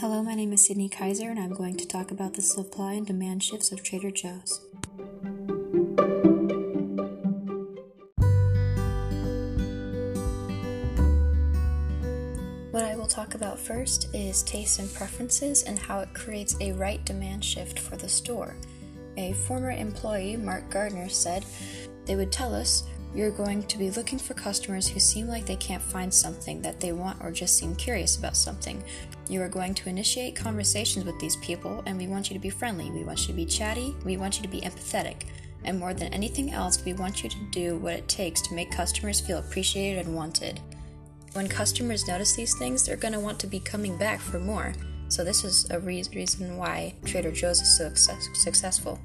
Hello, my name is Sydney Kaiser, and I'm going to talk about the supply and demand shifts of Trader Joe's. What I will talk about first is tastes and preferences and how it creates a right demand shift for the store. A former employee, Mark Gardner, said they would tell us you're going to be looking for customers who seem like they can't find something that they want or just seem curious about something. You are going to initiate conversations with these people, and we want you to be friendly. We want you to be chatty. We want you to be empathetic. And more than anything else, we want you to do what it takes to make customers feel appreciated and wanted. When customers notice these things, they're going to want to be coming back for more. So, this is a re- reason why Trader Joe's is so success- successful.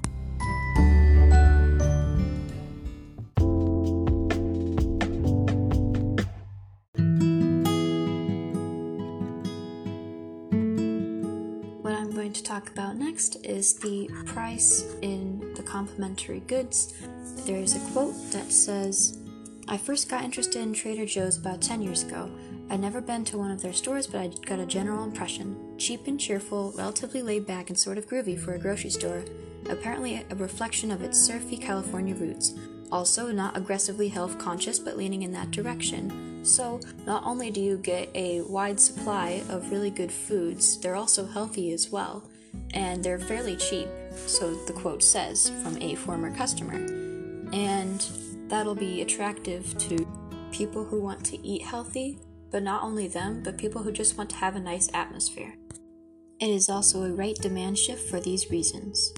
Going to talk about next is the price in the complementary goods. There is a quote that says, I first got interested in Trader Joe's about 10 years ago. I'd never been to one of their stores, but I got a general impression. Cheap and cheerful, relatively laid back, and sort of groovy for a grocery store. Apparently, a reflection of its surfy California roots. Also, not aggressively health conscious, but leaning in that direction. So, not only do you get a wide supply of really good foods, they're also healthy as well. And they're fairly cheap, so the quote says from a former customer. And that'll be attractive to people who want to eat healthy, but not only them, but people who just want to have a nice atmosphere. It is also a right demand shift for these reasons.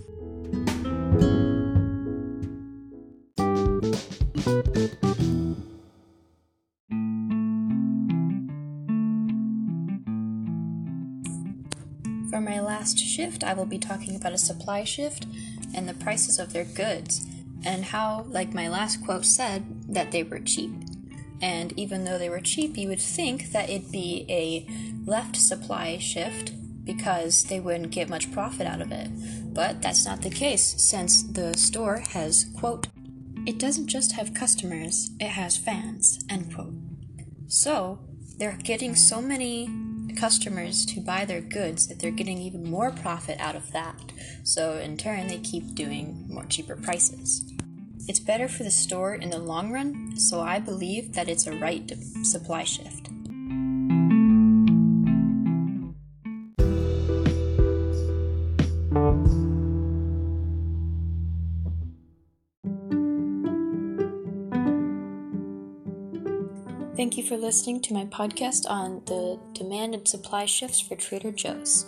For my last shift, I will be talking about a supply shift and the prices of their goods, and how, like my last quote said, that they were cheap. And even though they were cheap, you would think that it'd be a left supply shift because they wouldn't get much profit out of it. But that's not the case since the store has, quote, it doesn't just have customers, it has fans, end quote. So, they're getting so many customers to buy their goods that they're getting even more profit out of that. So, in turn, they keep doing more cheaper prices. It's better for the store in the long run, so I believe that it's a right supply shift. Thank you for listening to my podcast on the demand and supply shifts for Trader Joe's.